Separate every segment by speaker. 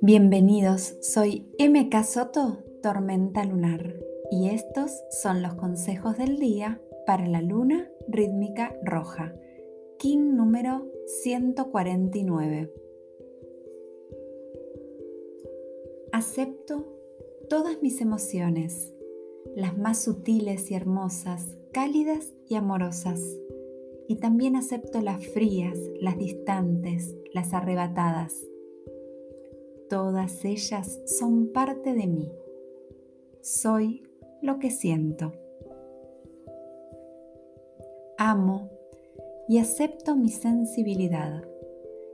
Speaker 1: Bienvenidos, soy MK Soto, Tormenta Lunar, y estos son los consejos del día para la luna rítmica roja, King número 149. Acepto todas mis emociones, las más sutiles y hermosas, cálidas y amorosas. Y también acepto las frías, las distantes, las arrebatadas Todas ellas son parte de mí. Soy lo que siento. Amo y acepto mi sensibilidad.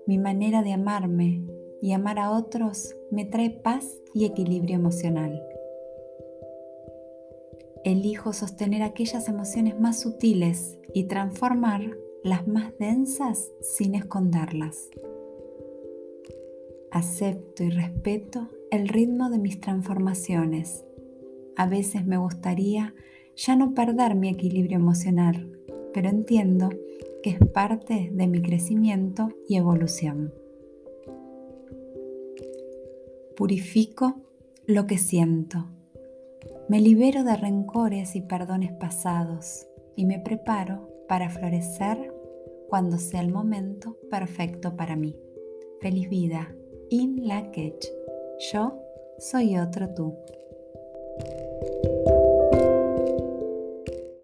Speaker 1: Mi manera de amarme y amar a otros me trae paz y equilibrio emocional. Elijo sostener aquellas emociones más sutiles y transformar las más densas sin esconderlas. Acepto y respeto el ritmo de mis transformaciones. A veces me gustaría ya no perder mi equilibrio emocional, pero entiendo que es parte de mi crecimiento y evolución. Purifico lo que siento. Me libero de rencores y perdones pasados y me preparo para florecer cuando sea el momento perfecto para mí. Feliz vida in la Yo soy otro tú.